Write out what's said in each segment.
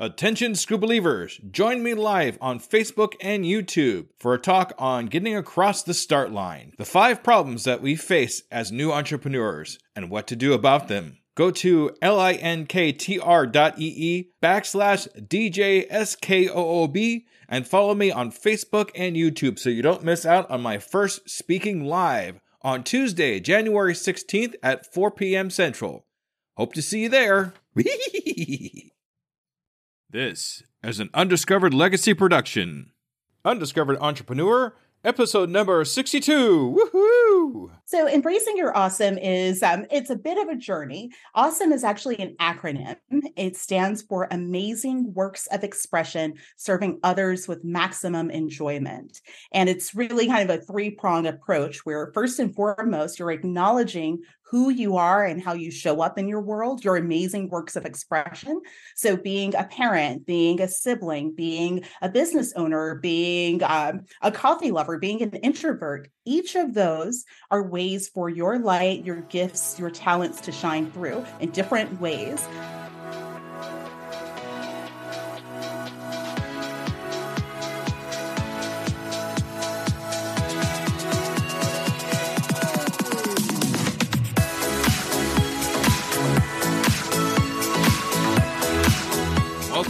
Attention, Skoob Believers! Join me live on Facebook and YouTube for a talk on getting across the start line, the five problems that we face as new entrepreneurs, and what to do about them. Go to linktr.ee backslash DJSKOOB and follow me on Facebook and YouTube so you don't miss out on my first speaking live on Tuesday, January 16th at 4 p.m. Central. Hope to see you there. This is an Undiscovered Legacy production. Undiscovered Entrepreneur, episode number 62. Woohoo! So, embracing your awesome is um, it's a bit of a journey. Awesome is actually an acronym. It stands for Amazing Works of Expression Serving Others with Maximum Enjoyment. And it's really kind of a three pronged approach where, first and foremost, you're acknowledging who you are and how you show up in your world, your amazing works of expression. So, being a parent, being a sibling, being a business owner, being um, a coffee lover, being an introvert, each of those are ways for your light, your gifts, your talents to shine through in different ways.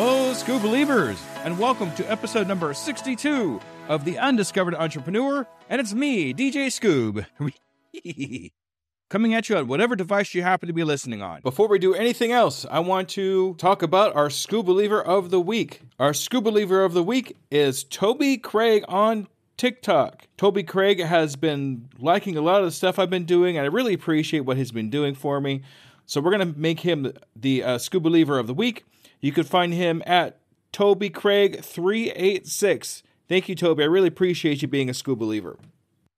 Hello, Skoob Believers, and welcome to episode number 62 of The Undiscovered Entrepreneur. And it's me, DJ Skoob. Coming at you on whatever device you happen to be listening on. Before we do anything else, I want to talk about our Skoob Believer of the Week. Our Skoob Believer of the Week is Toby Craig on TikTok. Toby Craig has been liking a lot of the stuff I've been doing, and I really appreciate what he's been doing for me. So we're going to make him the uh, Believer of the Week. You can find him at Toby Craig 386. Thank you, Toby. I really appreciate you being a Skoob Believer.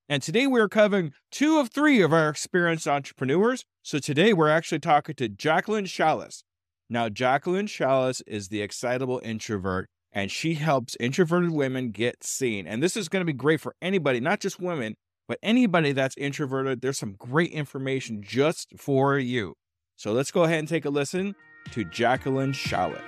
And today we're covering two of three of our experienced entrepreneurs. So today we're actually talking to Jacqueline Shaulis. Now, Jacqueline Shaulis is the excitable introvert, and she helps introverted women get seen. And this is going to be great for anybody, not just women, but anybody that's introverted. There's some great information just for you. So let's go ahead and take a listen to Jacqueline Shaulis.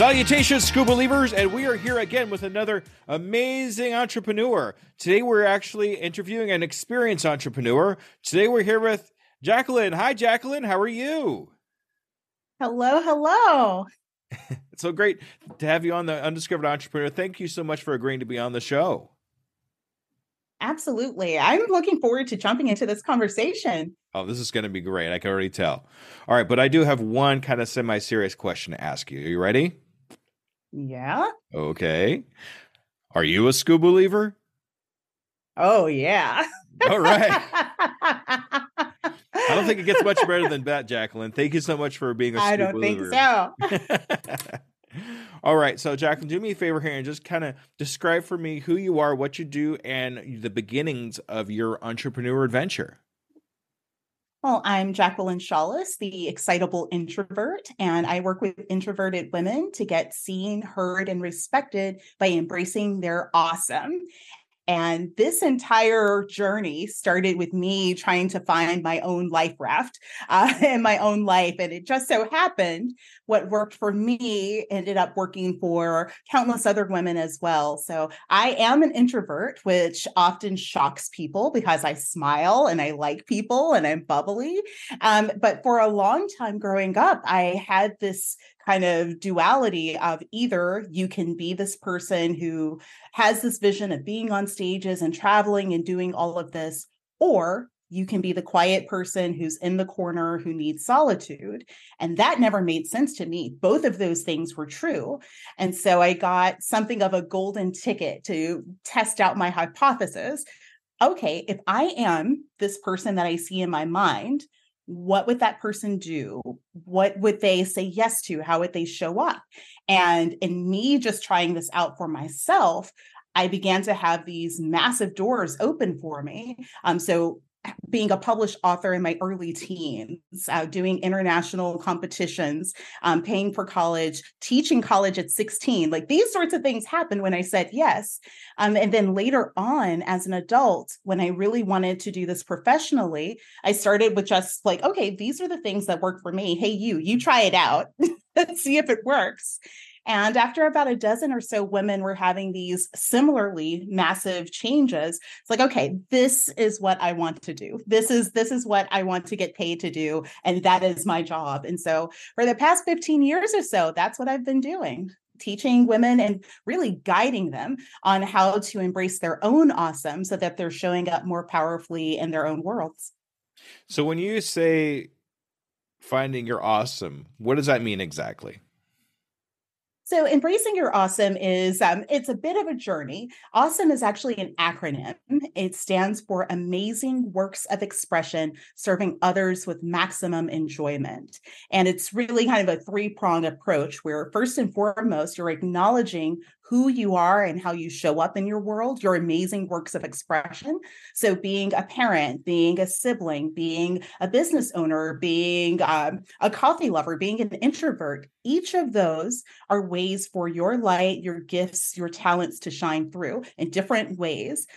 Salutations, Skoob Believers, and we are here again with another amazing entrepreneur. Today we're actually interviewing an experienced entrepreneur. Today we're here with Jacqueline. Hi, Jacqueline. How are you? Hello, hello. it's so great to have you on the Undiscovered Entrepreneur. Thank you so much for agreeing to be on the show. Absolutely. I'm looking forward to jumping into this conversation. Oh, this is going to be great. I can already tell. All right, but I do have one kind of semi serious question to ask you. Are you ready? Yeah. Okay. Are you a Skoob believer? Oh, yeah. All right. I don't think it gets much better than that, Jacqueline. Thank you so much for being a Skoob I don't believer. think so. All right. So, Jacqueline, do me a favor here and just kind of describe for me who you are, what you do, and the beginnings of your entrepreneur adventure. Well, I'm Jacqueline Shaulis, the excitable introvert, and I work with introverted women to get seen, heard, and respected by embracing their awesome. And this entire journey started with me trying to find my own life raft uh, in my own life. And it just so happened what worked for me ended up working for countless other women as well. So I am an introvert, which often shocks people because I smile and I like people and I'm bubbly. Um, but for a long time growing up, I had this kind of duality of either you can be this person who has this vision of being on stages and traveling and doing all of this, or You can be the quiet person who's in the corner who needs solitude. And that never made sense to me. Both of those things were true. And so I got something of a golden ticket to test out my hypothesis. Okay, if I am this person that I see in my mind, what would that person do? What would they say yes to? How would they show up? And in me just trying this out for myself, I began to have these massive doors open for me. Um, so being a published author in my early teens, uh, doing international competitions, um, paying for college, teaching college at 16. Like these sorts of things happened when I said yes. Um, and then later on, as an adult, when I really wanted to do this professionally, I started with just like, okay, these are the things that work for me. Hey, you, you try it out, see if it works. And after about a dozen or so women were having these similarly massive changes, it's like, okay, this is what I want to do. This is this is what I want to get paid to do, and that is my job. And so for the past 15 years or so, that's what I've been doing teaching women and really guiding them on how to embrace their own awesome so that they're showing up more powerfully in their own worlds. So when you say finding your awesome, what does that mean exactly? So embracing your awesome is um, it's a bit of a journey. Awesome is actually an acronym. It stands for amazing works of expression serving others with maximum enjoyment. And it's really kind of a three-pronged approach where first and foremost you're acknowledging who you are and how you show up in your world, your amazing works of expression. So, being a parent, being a sibling, being a business owner, being um, a coffee lover, being an introvert, each of those are ways for your light, your gifts, your talents to shine through in different ways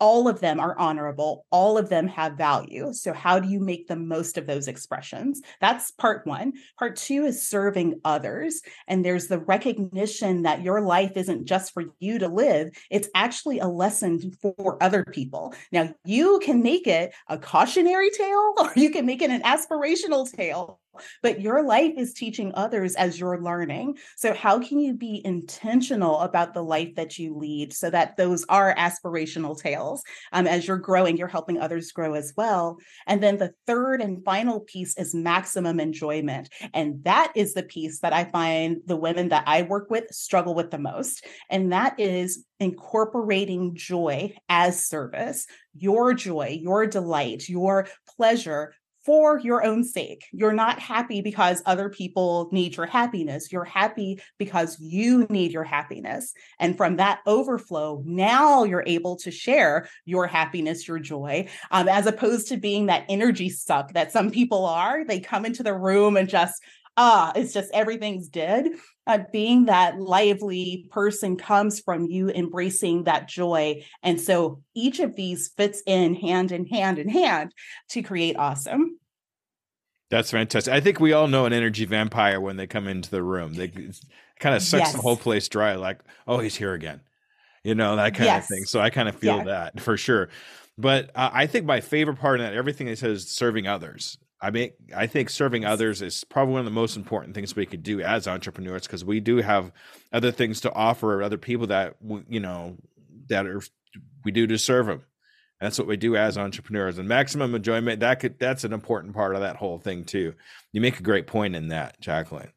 all of them are honorable all of them have value. So how do you make the most of those expressions? That's part 1 part 2 is serving others and there's the recognition that your life isn't just for you to live it's actually a lesson for other people. Now you can make it a cautionary tale or you can make it an aspirational tale but your life is teaching others as you're learning. So, how can you be intentional about the life that you lead so that those are aspirational tales? Um, as you're growing, you're helping others grow as well. And then the third and final piece is maximum enjoyment. And that is the piece that I find the women that I work with struggle with the most. And that is incorporating joy as service, your joy, your delight, your pleasure for your own sake. You're not happy because other people need your happiness. You're happy because you need your happiness. And from that overflow, now you're able to share your happiness, your joy, um, as opposed to being that energy suck that some people are. They come into the room and just, ah, it's just everything's dead. Uh, being that lively person comes from you embracing that joy. And so each of these fits in hand in hand in hand to create awesome. That's fantastic. I think we all know an energy vampire when they come into the room. They kind of sucks yes. the whole place dry, like, oh, he's here again. You know, that kind yes. of thing. So I kind of feel yeah. that for sure. But uh, I think my favorite part of that, everything they says is serving others. I mean, I think serving others is probably one of the most important things we could do as entrepreneurs because we do have other things to offer other people that you know that are we do to serve them. That's what we do as entrepreneurs, and maximum enjoyment. That could that's an important part of that whole thing too. You make a great point in that, Jacqueline.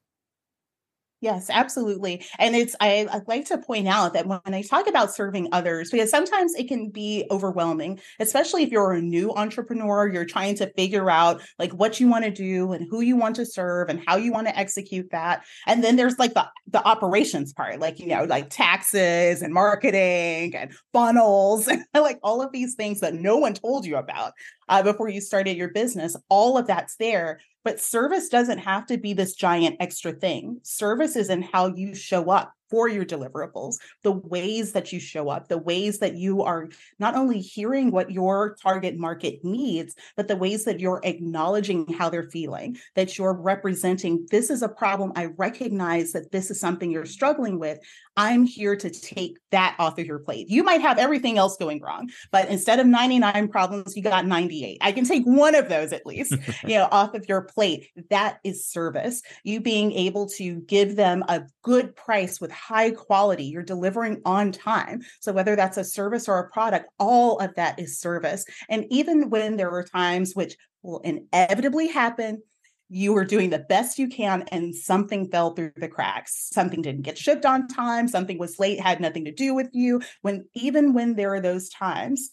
Yes, absolutely. And it's, I, I like to point out that when I talk about serving others, because sometimes it can be overwhelming, especially if you're a new entrepreneur, you're trying to figure out like what you want to do and who you want to serve and how you want to execute that. And then there's like the, the operations part, like, you know, like taxes and marketing and funnels and like all of these things that no one told you about uh, before you started your business. All of that's there. But service doesn't have to be this giant extra thing. Service is in how you show up for your deliverables, the ways that you show up, the ways that you are not only hearing what your target market needs, but the ways that you're acknowledging how they're feeling, that you're representing this is a problem. I recognize that this is something you're struggling with. I'm here to take that off of your plate. You might have everything else going wrong, but instead of 99 problems, you got 98. I can take one of those at least, you know, off of your plate. That is service. You being able to give them a good price with high quality, you're delivering on time. So whether that's a service or a product, all of that is service. And even when there are times which will inevitably happen, you were doing the best you can and something fell through the cracks. Something didn't get shipped on time. Something was late had nothing to do with you. When even when there are those times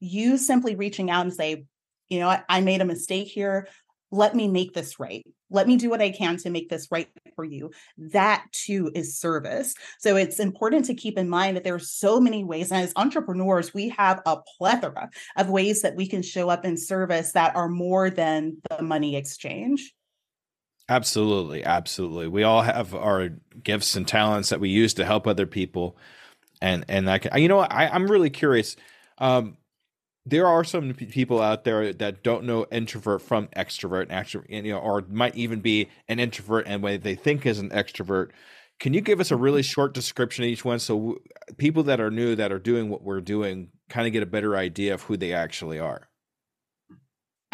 you simply reaching out and say you know I, I made a mistake here let me make this right. Let me do what i can to make this right for you. That too is service. So it's important to keep in mind that there are so many ways and as entrepreneurs we have a plethora of ways that we can show up in service that are more than the money exchange. Absolutely absolutely. We all have our gifts and talents that we use to help other people and and i can you know I, i'm really curious um there are some people out there that don't know introvert from extrovert, and you know, or might even be an introvert and what they think is an extrovert. Can you give us a really short description of each one so people that are new that are doing what we're doing kind of get a better idea of who they actually are?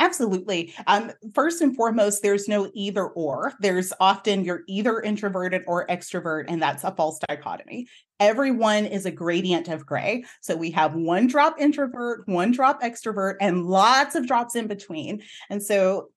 Absolutely. Um, first and foremost, there's no either or. There's often you're either introverted or extrovert, and that's a false dichotomy. Everyone is a gradient of gray. So we have one drop introvert, one drop extrovert, and lots of drops in between. And so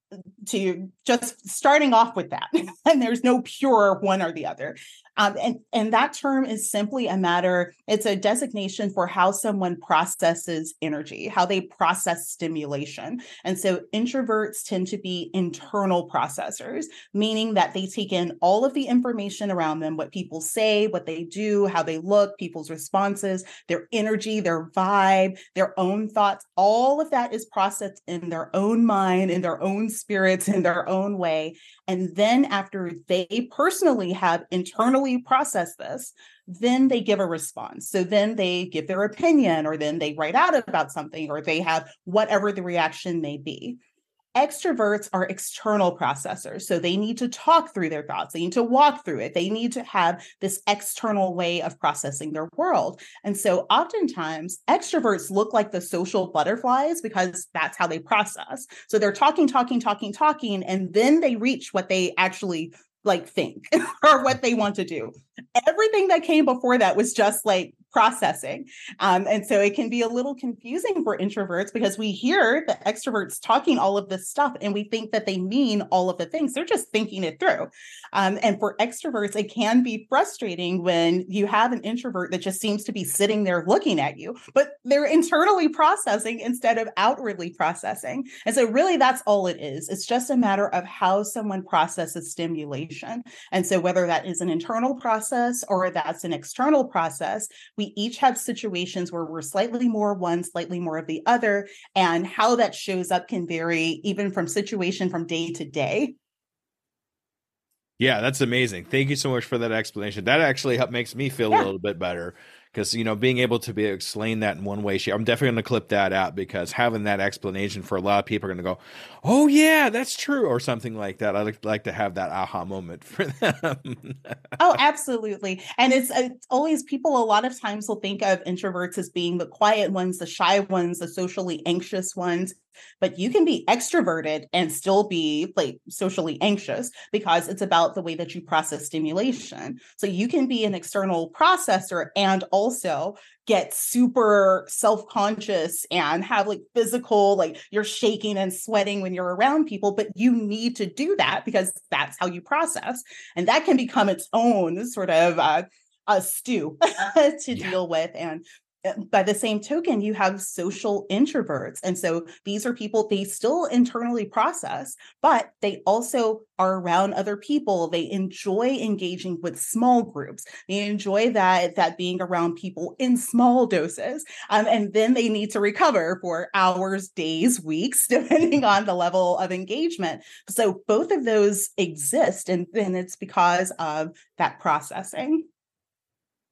to just starting off with that and there's no pure one or the other um, and and that term is simply a matter it's a designation for how someone processes energy how they process stimulation and so introverts tend to be internal processors meaning that they take in all of the information around them what people say what they do how they look people's responses their energy their vibe their own thoughts all of that is processed in their own mind in their own spirits in their own way. And then after they personally have processed this, then they give a response. So then they give their opinion, or then they write out about something, or they have whatever the reaction may be. Extroverts are external processors. So they need to talk through their thoughts. They need to walk through it. They need to have this external way of processing their world. And so oftentimes extroverts look like the social butterflies because that's how they process. So they're talking, talking, talking, talking, and then they reach what they actually like think or what they want to do. Everything that came before that was just like processing. Um, and so it can be a little confusing for introverts because we hear the extroverts talking all of this stuff and we think that they mean all of the things. They're just thinking it through. Um, and for extroverts, it can be frustrating when you have an introvert that just seems to be sitting there looking at you, but they're internally processing instead of outwardly processing. And so, really, that's all it is. It's just a matter of how someone processes stimulation. And so, whether that is an internal process or that's an external process, we each have situations where we're slightly more one, slightly more of the other, and how that shows up can vary even from situation from day to day. Yeah, that's amazing. Thank you so much for that explanation. That actually help, makes me feel yeah. a little bit better because you know being able to be explain that in one way shape i'm definitely going to clip that out because having that explanation for a lot of people are going to go oh yeah that's true or something like that. I'd like, like to have that aha moment for them. Oh absolutely. And it's, it's always people a lot of times will think of introverts as being the quiet ones the shy ones the socially anxious ones but you can be extroverted and still be like socially anxious because it's about the way that you process stimulation. So you can be an external processor and also get super self-conscious and have like physical like you're shaking and sweating when you're around people but you need to do that because that's how you process and that can become its own sort of uh, a stew to yeah. deal with and by the same token, you have social introverts. And so these are people they still internally process, but they also are around other people. They enjoy engaging with small groups. They enjoy that, that being around people in small doses. Um, and then they need to recover for hours, days, weeks, depending on the level of engagement. So both of those exist. And, and it's because of that processing.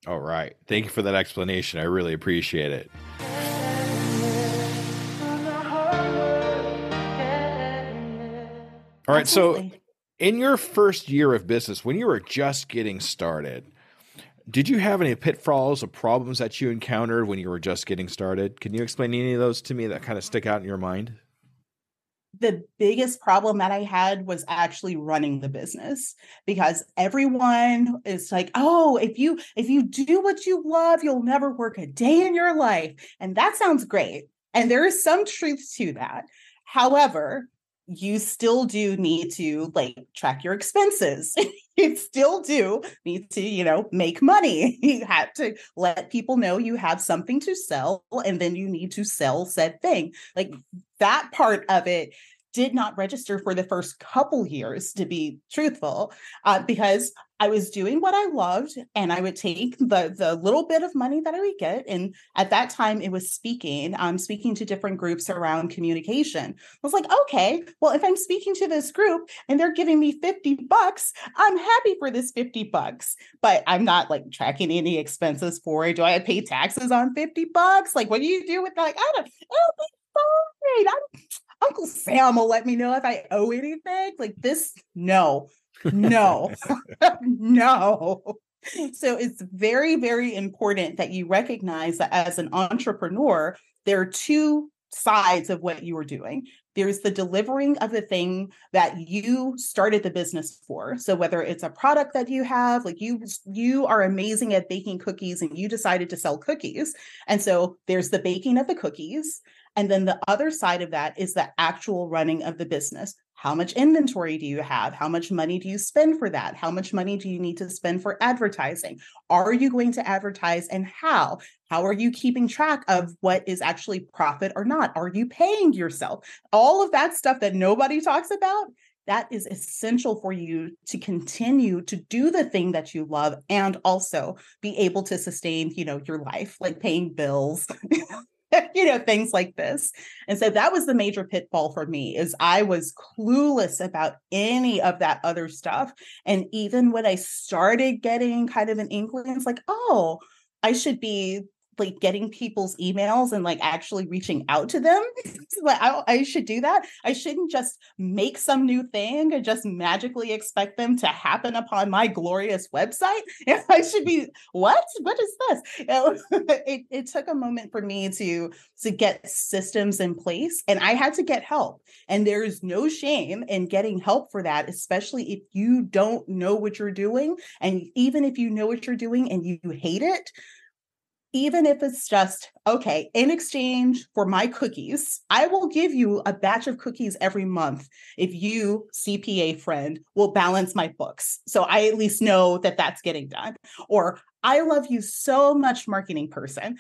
All right. Thank you for that explanation. I really appreciate it. All right. Absolutely. So, in your first year of business, when you were just getting started, did you have any pitfalls or problems that you encountered when you were just getting started? Can you explain any of those to me that kind of stick out in your mind? The biggest problem that I had was actually running the business because everyone is like, "Oh, if you if you do what you love, you'll never work a day in your life." And that sounds great. And there is some truth to that. However, you still do need to like track your expenses. you still do need to, you know, make money. You have to let people know you have something to sell and then you need to sell said thing. Like that part of it did not register for the first couple years to be truthful uh, because i was doing what i loved and i would take the the little bit of money that i would get and at that time it was speaking i'm um, speaking to different groups around communication. I was like okay well if i'm speaking to this group and they're giving me 50 bucks i'm happy for this 50 bucks but i'm not like tracking any expenses for it. Do i pay taxes on 50 bucks? Like what do you do with like i don't, I don't think fine. I'm, Uncle Sam will let me know if I owe anything. Like this, no, no, no. So it's very, very important that you recognize that as an entrepreneur, there are two sides of what you are doing. There's the delivering of the thing that you started the business for. So whether it's a product that you have, like you you are amazing at baking cookies and you decided to sell cookies. And so there's the baking of the cookies and then the other side of that is the actual running of the business. How much inventory do you have? How much money do you spend for that? How much money do you need to spend for advertising? Are you going to advertise and how? How are you keeping track of what is actually profit or not? Are you paying yourself? All of that stuff that nobody talks about that is essential for you to continue to do the thing that you love and also be able to sustain you know your life like paying bills you know things like this. And so that was the major pitfall for me is i was clueless about any of that other stuff. And even when i started getting kind of an inkling it's like oh i should be like getting people's emails and like actually reaching out to them. like I, I should do that. I shouldn't just make some new thing and just magically expect them to happen upon my glorious website. I should be what? What is this? it, it took a moment for me to to get systems in place, and I had to get help. And there's no shame in getting help for that, especially if you don't know what you're doing, and even if you know what you're doing and you hate it even if it's just, okay, in exchange for my cookies, I will give you a batch of cookies every month if you, CPA friend, will balance my books. So I at least know that that's getting done. Or I love you so much, marketing person.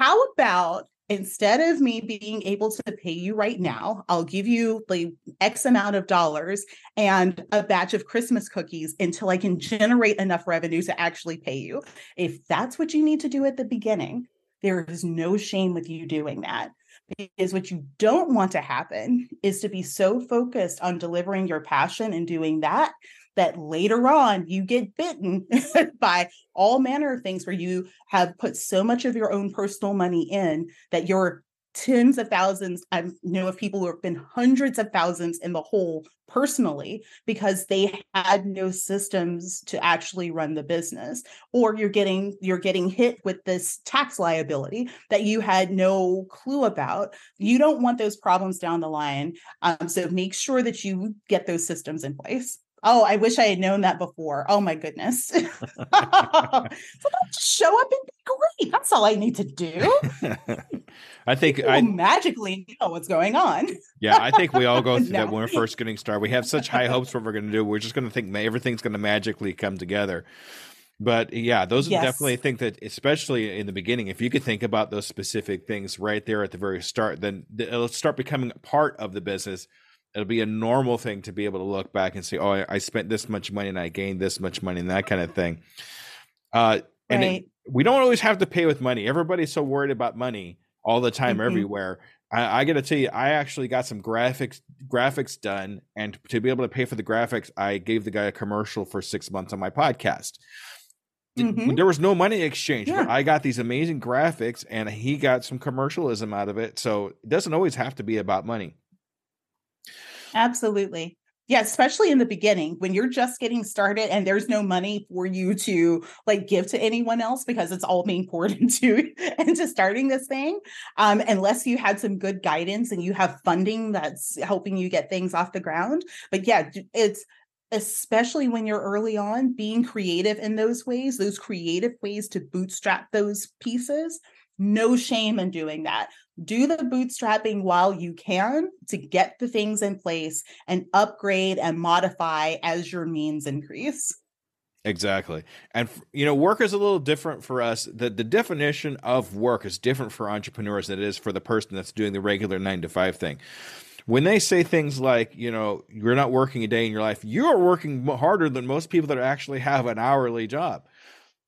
How about instead of me being able to pay you right now, I'll give you like X amount of dollars and a batch of Christmas cookies until I can generate enough revenue to actually pay you. If that's what you need to do at the beginning, there is no shame with you doing that. Because what you don't want to happen is to be so focused on delivering your passion and doing that that later on you get bitten by all manner of things where you have put so much of your own personal money in that you're tens of thousands i know of people who have been hundreds of thousands in the hole personally because they had no systems to actually run the business or you're getting you're getting hit with this tax liability that you had no clue about. You don't want those problems down the line um, so make sure that you get those systems in place Oh, I wish I had known that before. Oh my goodness. so just show up and be great. That's all I need to do. I think I magically know what's going on. yeah, I think we all go through no. that when we're first getting started. We have such high hopes for what we're going to do. We're just going to think everything's going to magically come together. But yeah, those yes. definitely think that, especially in the beginning, if you could think about those specific things right there at the very start, then it'll start becoming part of the business it'll be a normal thing to be able to look back and say, "Oh, I, I spent this much money and I gained this much money," and that kind of thing. Uh, and right. it, we don't always have to pay with money. Everybody's so worried about money all the time, mm-hmm. everywhere. I, I got to tell you, I actually got some graphics graphics done, and to be able to pay for the graphics, I gave the guy a commercial for six months on my podcast. Mm-hmm. There was no money exchange, yeah. but I got these amazing graphics, and he got some commercialism out of it. So it doesn't always have to be about money. Absolutely. Yeah, especially in the beginning when you're just getting started and there's no money for you to like give to anyone else because it's all being poured into into starting this thing. Um, unless you had some good guidance and you have funding that's helping you get things off the ground. But yeah, it's especially when you're early on, being creative in those ways, those creative ways to bootstrap those pieces. No shame in doing that do the bootstrapping while you can to get the things in place and upgrade and modify as your means increase. Exactly. And you know, work is a little different for us. The the definition of work is different for entrepreneurs than it is for the person that's doing the regular 9 to 5 thing. When they say things like, you know, you're not working a day in your life, you're working harder than most people that actually have an hourly job.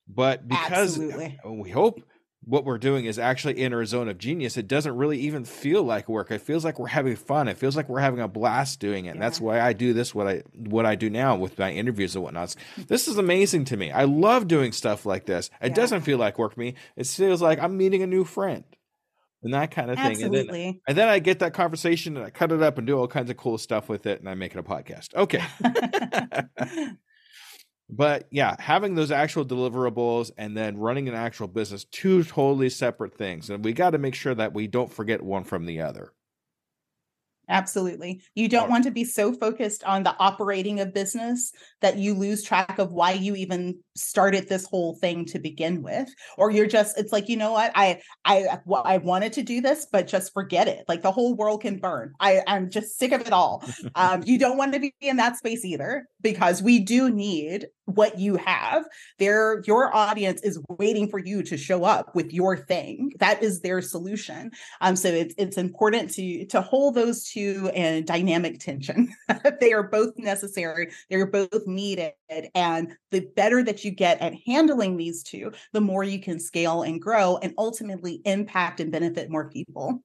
But because Absolutely. we hope what we're doing is actually in our zone of genius, it doesn't really even feel like work. It feels like we're having fun. It feels like we're having a blast doing it. And that's why I do this what I what I do now with my interviews and whatnot. This is amazing to me. I love doing stuff like this. It yeah. doesn't feel like work to me. It feels like I'm meeting a new friend. And that kind of thing. Absolutely. And then, and then I get that conversation and I cut it up and do all kinds of cool stuff with it and I make it a podcast. Okay. but yeah having those actual deliverables and then running an actual business two totally separate things and we got to make sure that we don't forget one from the other Absolutely. You don't want to be so focused on the operating of business that you lose track of why you even started this whole thing to begin with. Or you're just, it's like, you know what? I, I, I wanted to do this, but just forget it. Like the whole world can burn. I, I'm just sick of it all. um, you don't want to be in that space either because we do need what you have. Their, your audience is waiting for you to show up with your thing. That is their solution. Um, so it's, it's important to, to hold those two in dynamic tension. they are both necessary, they're both needed. And the better that you get at handling these two, the more you can scale and grow and ultimately impact and benefit more people.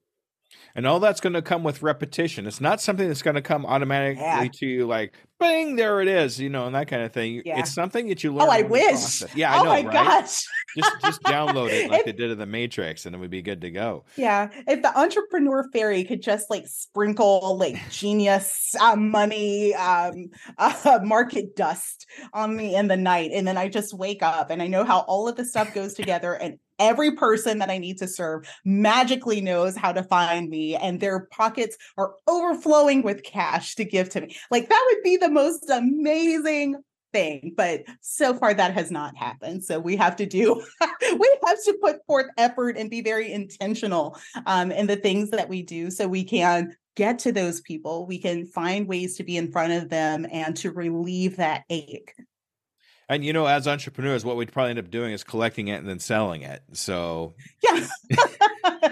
And all that's going to come with repetition. It's not something that's going to come automatically yeah. to you, like, bing, there it is, you know, and that kind of thing. Yeah. It's something that you learn. Oh, I wish. Yeah, I oh know. my right? gosh. just just download it like if, they did in the Matrix, and it would be good to go. Yeah, if the entrepreneur fairy could just like sprinkle like genius uh, money, um, uh, market dust on me in the night, and then I just wake up and I know how all of the stuff goes together, and every person that I need to serve magically knows how to find me and their pockets are overflowing with cash to give to me. Like that would be the most amazing thing but so far that has not happened. So we have to do we have to put forth effort and be very intentional um, in the things that we do so we can get to those people. We can find ways to be in front of them and to relieve that ache and you know, as entrepreneurs, what we'd probably end up doing is collecting it and then selling it. So yeah,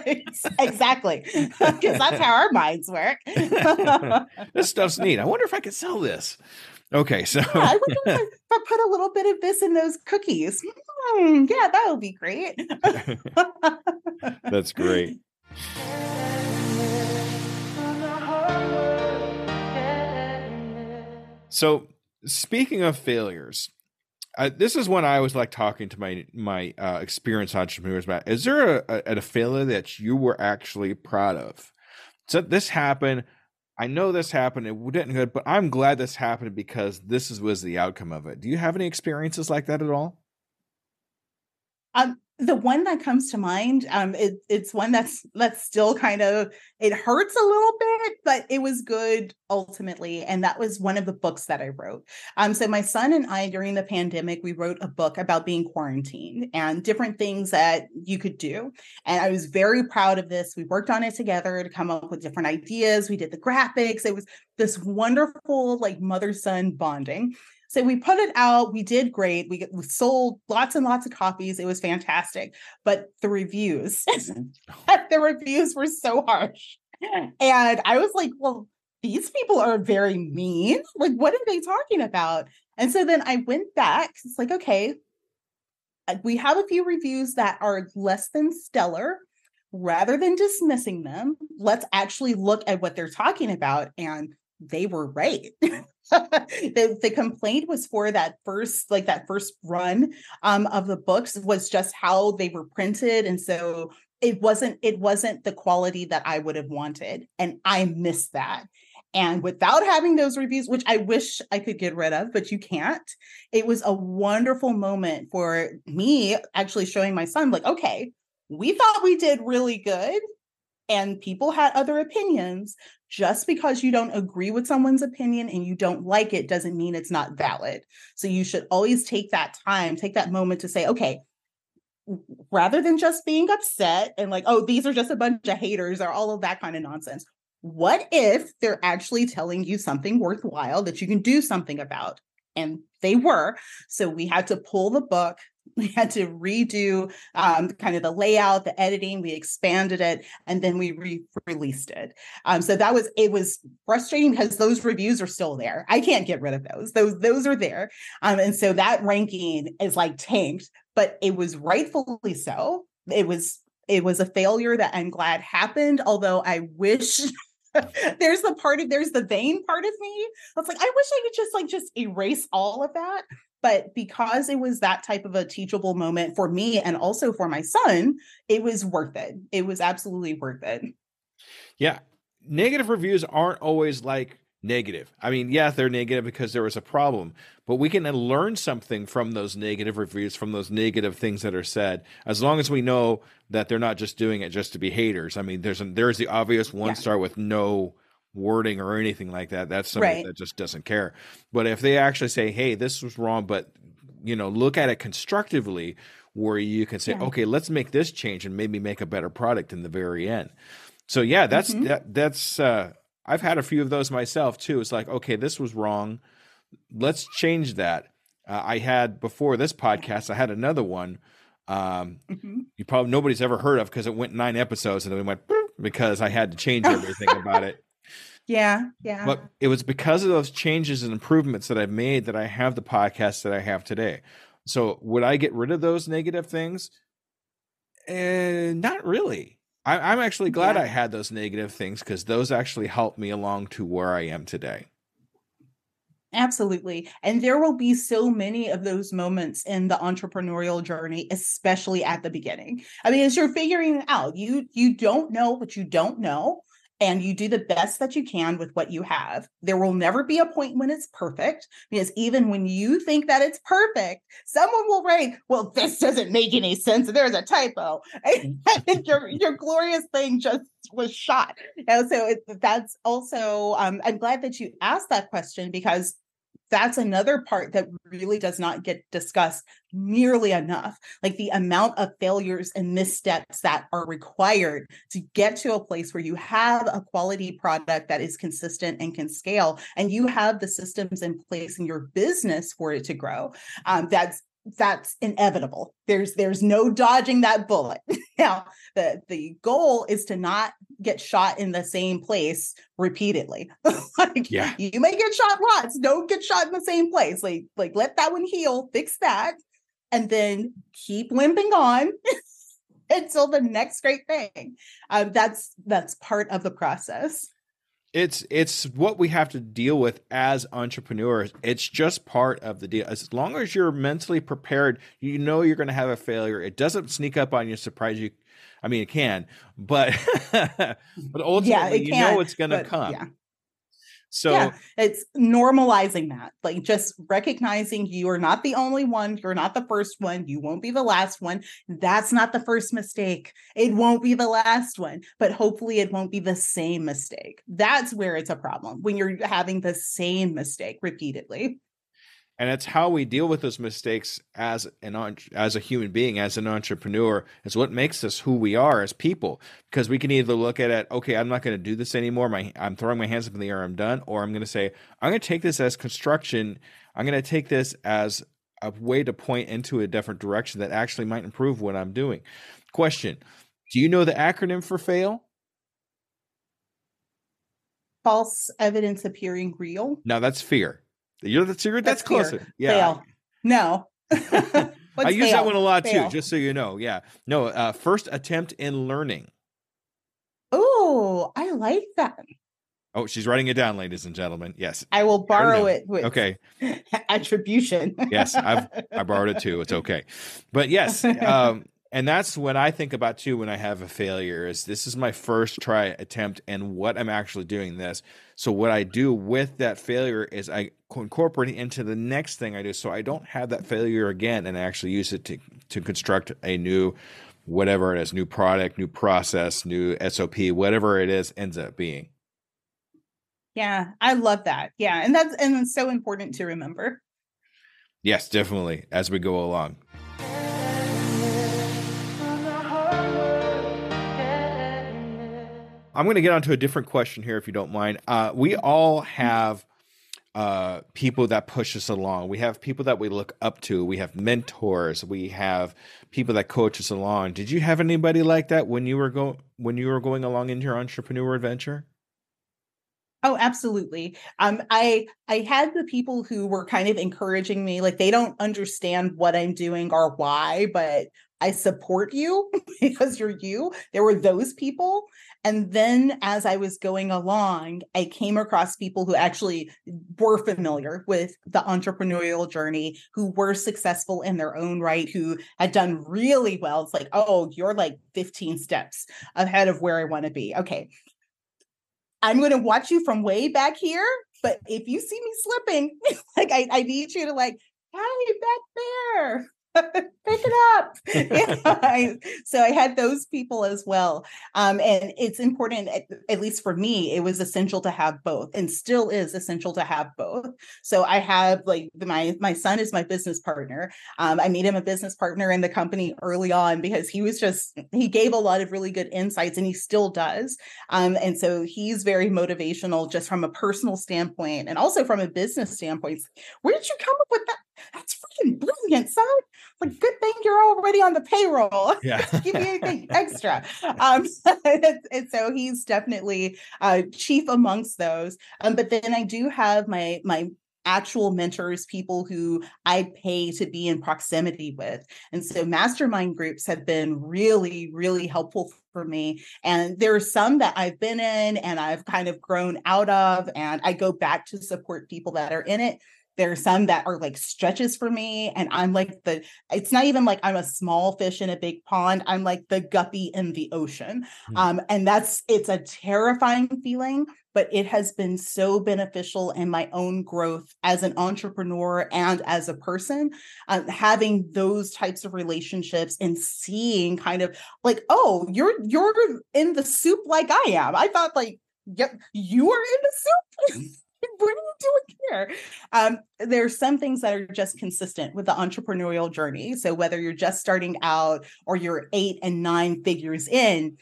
exactly, because that's how our minds work. this stuff's neat. I wonder if I could sell this. Okay, so yeah, I wonder if I, if I, put a little bit of this in those cookies. Mm, yeah, that would be great. that's great. So, speaking of failures, this is when I was like talking to my my uh, experienced entrepreneurs about. Is there a, a, a failure that you were actually proud of? So this happened. I know this happened. It didn't good, but I'm glad this happened because this is, was the outcome of it. Do you have any experiences like that at all? Um, the one that comes to mind um it, it's one that's that's still kind of it hurts a little bit but it was good ultimately and that was one of the books that i wrote. Um so my son and i during the pandemic we wrote a book about being quarantined and different things that you could do and i was very proud of this. We worked on it together to come up with different ideas. We did the graphics. It was this wonderful like mother son bonding so we put it out. We did great. We, we sold lots and lots of copies. It was fantastic. But the reviews, the reviews were so harsh. And I was like, well, these people are very mean. Like, what are they talking about? And so then I went back. It's like, okay, uh, we have a few reviews that are less than stellar. Rather than dismissing them, let's actually look at what they're talking about. And they were right. the, the complaint was for that first like that first run um, of the books was just how they were printed and so it wasn't it wasn't the quality that i would have wanted and i missed that. And without having those reviews, which I wish I could get rid of, but you can't, it was a wonderful moment for me actually showing my son, like, okay, we thought we did really good and people had other opinions. Just because you don't agree with someone's opinion and you don't like it doesn't mean it's not valid. So you should always take that time, take that moment to say, okay, rather than just being upset and like, oh, these are just a bunch of haters or all of that kind of nonsense. What if they're actually telling you something worthwhile that you can do something about? And they were. So we had to pull the book. We had to redo um, kind of the layout, the editing. We expanded it, and then we re- released it. Um, so that was it was frustrating because those reviews are still there. I can't get rid of those. Those those are there, um, and so that ranking is like tanked but it was rightfully so. It was it was a failure that I'm glad happened, although I wish there's the part of there's the vain part of me that's like I wish I could just like just erase all of that. But because it was that type of a teachable moment for me and also for my son, it was worth it. It was absolutely worth it. Yeah. Negative reviews aren't always like negative. I mean, yeah, they're negative because there was a problem, but we can learn something from those negative reviews, from those negative things that are said, as long as we know that they're not just doing it just to be haters. I mean, there's a, there's the obvious one yeah. star with no wording or anything like that. That's somebody right. that just doesn't care. But if they actually say, "Hey, this was wrong," but you know, look at it constructively, where you can say, yeah. "Okay, let's make this change and maybe make a better product in the very end." So yeah, that's mm-hmm. that, that's uh, I've had a few of those myself too. It's like, okay, this was wrong. Let's change that. Uh, I had before this podcast, I had another one. Um, mm-hmm. You probably nobody's ever heard of because it went nine episodes and then we went because I had to change everything about it. Yeah, yeah. But it was because of those changes and improvements that I've made that I have the podcast that I have today. So would I get rid of those negative things? Uh, not really. I, am actually glad yeah. I had those negative things because those actually helped me along to where I am today. Absolutely. And there will be so many of those moments in the entrepreneurial journey, especially at the beginning. I mean, as you're figuring it out, you you don't know what you don't know and you do the best that you can with what you have. There will never be a point when it's perfect because even when you think that it's perfect, someone will write, "Well, this doesn't make any sense. There's a typo." And your your glorious thing just was shot. And so it, that's also. Um, I'm glad that you asked that question because that's another part that really does not get discussed nearly enough. Like the amount of failures and missteps that are required to get to a place where you have a quality product that is consistent and can scale, and you have the systems in place in your business for it to grow. Um, that's that's inevitable. There's there's no dodging that bullet. now, the the goal is to not get shot in the same place repeatedly. like yeah. you may get shot lots, don't get shot in the same place. Like like let that one heal, fix that, and then keep limping on until the next great thing. Um, that's that's part of the process it's it's what we have to deal with as entrepreneurs. It's just part of the deal. As long as you're mentally prepared you know you're going to have a failure. It doesn't sneak up on you surprise you. I mean it can but but ultimately yeah, you can, know it's going to come. yeah. So yeah, it's normalizing that, like just recognizing you are not the only one. You're not the first one. You won't be the last one. That's not the first mistake. It won't be the last one, but hopefully it won't be the same mistake. That's where it's a problem when you're having the same mistake repeatedly and it's how we deal with those mistakes as an as a human being as an entrepreneur is what makes us who we are as people. Because we can either look at it okay i'm not going to do this anymore my i'm throwing my hands up in the air i'm done or i'm going to say i'm going to take this as construction i'm going to take this as a way to point into a different direction that actually might improve what i'm doing. Question do you know the acronym for fail? False evidence appearing real. No that's fear you're the secret. That's, that's closer. Yeah. Fail. No. I use fail? that one a lot fail. too, just so you know. Yeah. No, uh, first attempt in learning. Oh, I like that. Oh, she's writing it down, ladies and gentlemen. Yes. I will borrow it with okay. attribution. yes, I've I borrowed it too. It's okay. But yes, um, and that's what I think about too when I have a failure is this is my first try attempt and what I'm actually doing this. So what I do with that failure is I incorporate it into the next thing I do so I don't have that failure again and I actually use it to to construct a new whatever it is, new product, new process, new SOP, whatever it is ends up being. Yeah, I love that. Yeah, and that's and it's so important to remember. Yes, definitely as we go along. I'm going to get onto a different question here, if you don't mind. Uh, we all have uh, people that push us along. We have people that we look up to. We have mentors. We have people that coach us along. Did you have anybody like that when you were going when you were going along in your entrepreneur adventure? Oh, absolutely. Um, I I had the people who were kind of encouraging me, like they don't understand what I'm doing or why, but I support you because you're you. There were those people. And then as I was going along, I came across people who actually were familiar with the entrepreneurial journey, who were successful in their own right, who had done really well. It's like, oh, you're like 15 steps ahead of where I want to be. Okay. I'm going to watch you from way back here. But if you see me slipping, like I, I need you to like, hey, back there. pick it up. yeah. so I had those people as well. Um, and it's important, at, at, least for me, it was essential to have both and still is essential to have both. So I have like my, my son is my business partner. Um, I made him a business partner in the company early on because he was just, he gave a lot of really good insights and he still does. Um, and so he's very motivational just from a personal standpoint and also from a business standpoint. Where did you come up with that? That's freaking brilliant, son. Like, good thing you're already on the payroll. Yeah. Give me anything extra. Um, and, so he's definitely uh, chief amongst those. Um, but then I do have my my actual mentors, people who I pay to be in proximity with. And so mastermind groups have been really, really helpful for me. And there are some that I've been in and I've kind of grown out of, and I go back to support people that are in it there are some that are like stretches for me. And I'm like the, it's not even like I'm a small fish in a big pond. I'm like the guppy in the ocean. Mm-hmm. Um, and that's, it's a terrifying feeling, but it has been so beneficial in my own growth as an entrepreneur and as a person. Um, having those types of relationships and seeing kind of like, oh, you're, you're in the soup like I am. I thought like, yep, you are in the soup. what are you doing here? Um, are some things that are just consistent with the entrepreneurial journey. So whether you're just starting out or you're eight and nine figures in,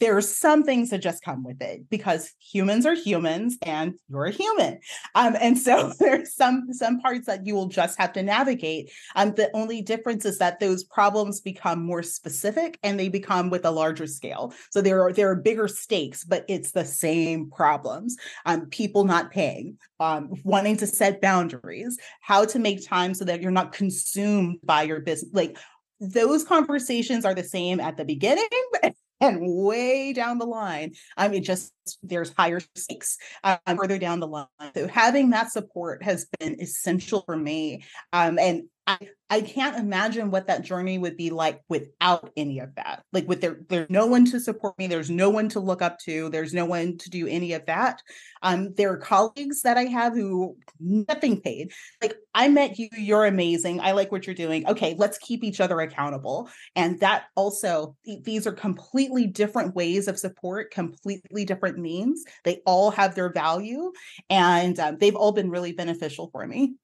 there are some things that just come with it because humans are humans and you're a human. Um, and so there's some some parts that you will just have to navigate. Um, the only difference is that those problems become more specific and they become with a larger scale. So there are there are bigger stakes but it's the same problems. Um, people not paying um, wanting to set boundaries how to make time so that you're not consumed by your business. Like those conversations are the same at the beginning and way down the line, I mean, just there's higher stakes um, further down the line. So having that support has been essential for me. Um, and I, I can't imagine what that journey would be like without any of that. Like with there, there's no one to support me. There's no one to look up to. There's no one to do any of that. Um, there are colleagues that I have who nothing paid. Like I met you, you're amazing. I like what you're doing. Okay, let's keep each other accountable. And that also, these are completely different ways of support, completely different means. They all have their value, and um, they've all been really beneficial for me.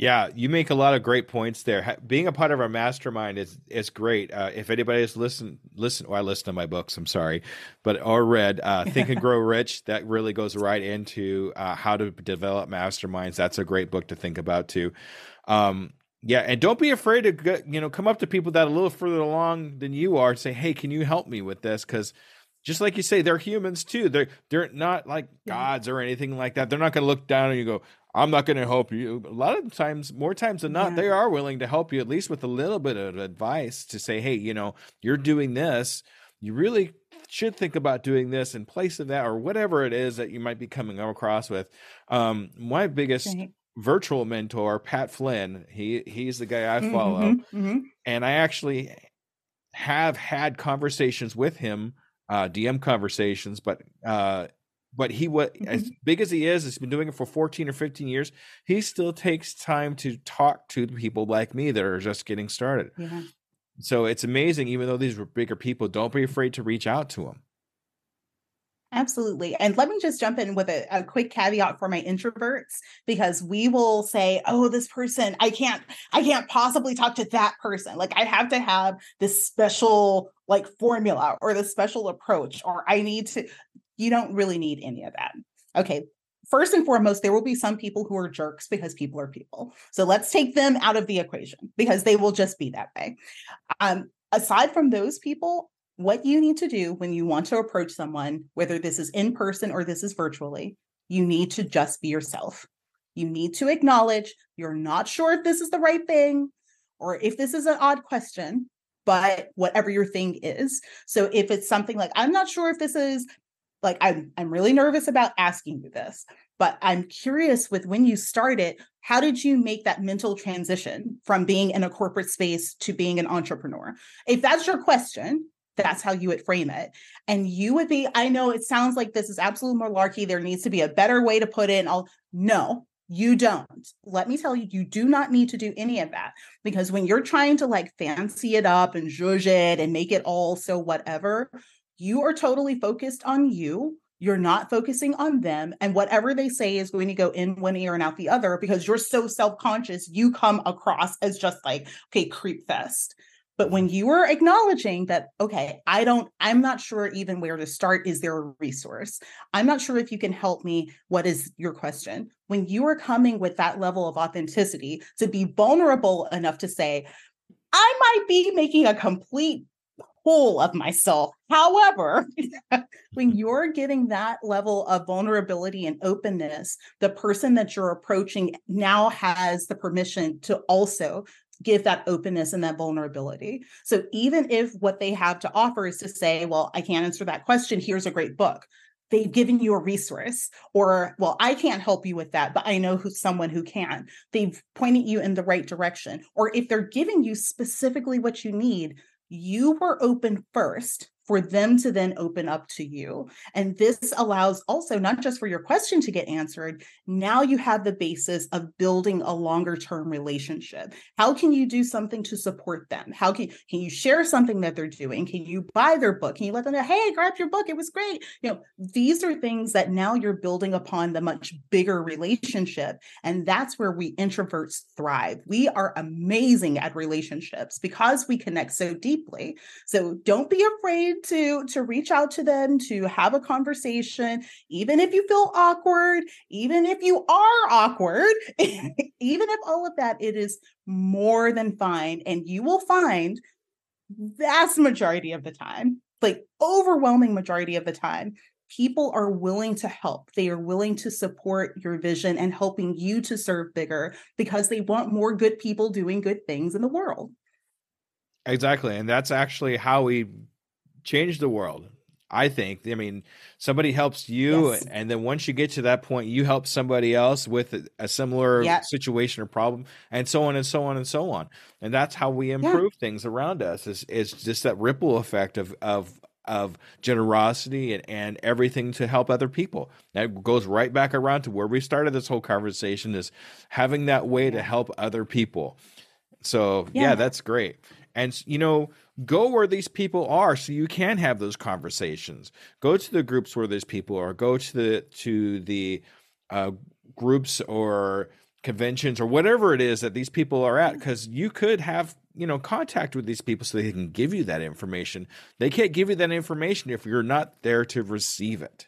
Yeah, you make a lot of great points there. Being a part of our mastermind is is great. Uh, if anybody has listened, listen. Well, I listen to my books. I'm sorry, but or read uh, Think and Grow Rich. That really goes right into uh, how to develop masterminds. That's a great book to think about too. Um, yeah, and don't be afraid to go, you know come up to people that are a little further along than you are and say, "Hey, can you help me with this?" Because just like you say, they're humans too. They're they're not like gods or anything like that. They're not going to look down and you go, I'm not going to help you. A lot of times, more times than not, yeah. they are willing to help you at least with a little bit of advice to say, hey, you know, you're doing this. You really should think about doing this in place of that, or whatever it is that you might be coming across with. Um, my biggest right. virtual mentor, Pat Flynn, he he's the guy I mm-hmm, follow, mm-hmm, mm-hmm. and I actually have had conversations with him, uh, DM conversations, but uh, but he was mm-hmm. as big as he is, he's been doing it for 14 or 15 years. He still takes time to talk to people like me that are just getting started. Yeah. So it's amazing, even though these were bigger people, don't be afraid to reach out to them. Absolutely. And let me just jump in with a, a, quick caveat for my introverts because we will say, oh, this person, I can't, I can't possibly talk to that person. Like I have to have this special like formula or the special approach, or I need to, you don't really need any of that. Okay. First and foremost, there will be some people who are jerks because people are people. So let's take them out of the equation because they will just be that way. Um, aside from those people, what you need to do when you want to approach someone, whether this is in person or this is virtually, you need to just be yourself. You need to acknowledge you're not sure if this is the right thing or if this is an odd question, but whatever your thing is. So if it's something like, I'm not sure if this is like I'm I'm really nervous about asking you this, but I'm curious with when you started, how did you make that mental transition from being in a corporate space to being an entrepreneur? If that's your question, that's how you would frame it. And you would be, I know it sounds like this is absolute malarkey. There needs to be a better way to put it. I'll no, you don't. Let me tell you, you do not need to do any of that because when you're trying to like fancy it up and judge it and make it all so whatever, you are totally focused on you. You're not focusing on them. And whatever they say is going to go in one ear and out the other because you're so self conscious. You come across as just like, okay, creep fest. But when you are acknowledging that, okay, I don't, I'm not sure even where to start. Is there a resource? I'm not sure if you can help me. What is your question? When you are coming with that level of authenticity to be vulnerable enough to say, I might be making a complete fool of myself. However, when you're getting that level of vulnerability and openness, the person that you're approaching now has the permission to also give that openness and that vulnerability. So even if what they have to offer is to say, well, I can't answer that question, here's a great book. They've given you a resource, or, well, I can't help you with that, but I know who's someone who can. They've pointed you in the right direction. Or if they're giving you specifically what you need, you were open first for them to then open up to you. And this allows also not just for your question to get answered, now you have the basis of building a longer term relationship. How can you do something to support them? How can, can you share something that they're doing? Can you buy their book? Can you let them know, hey, grab your book? It was great. You know, these are things that now you're building upon the much bigger relationship. And that's where we introverts thrive. We are amazing at relationships because we connect so deeply. So don't be afraid to to reach out to them to have a conversation even if you feel awkward even if you are awkward mm-hmm. even if all of that it is more than fine and you will find vast majority of the time like overwhelming majority of the time people are willing to help. They are willing to support your vision and helping you to serve bigger because they want more good people doing good things in the world. Exactly. And that's actually how we change the world. I think. I mean, somebody helps you, yes. and then once you get to that point, you help somebody else with a, similar situation or problem, and so on and so on and so on. And that's how we improve yeah. things around us. Is is just that ripple effect of of of generosity and, and everything to help other people. That goes right back around to where we started this whole conversation is having that way to help other people. So yeah, yeah that's great. And you know, go where these people are so you can have those conversations. Go to the groups where these people are. Go to the to the uh, groups or conventions or whatever it is that these people are at because you could have you know contact with these people so they can give you that information. They can't give you that information if you're not there to receive it.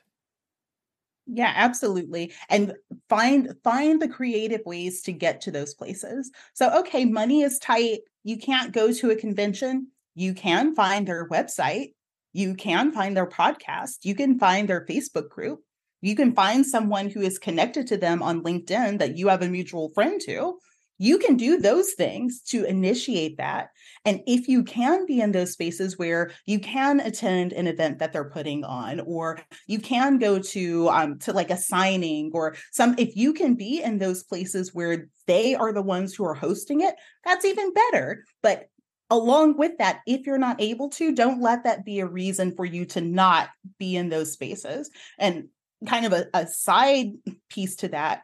Yeah absolutely. And find find the creative ways to get to those places. So okay money is tight. You can't go to a convention you can find their website. You can find their podcast. You can find their Facebook group. You can find someone who is connected to them on LinkedIn that you have a mutual friend to. You can do those things to initiate that. And if you can be in those spaces where you can attend an event that they're putting on, or you can go to um, to like a signing or some, if you can be in those places where they are the ones who are hosting it, that's even better. But along with that, if you're not able to, don't let that be a reason for you to not be in those spaces. And kind of a, a side piece to that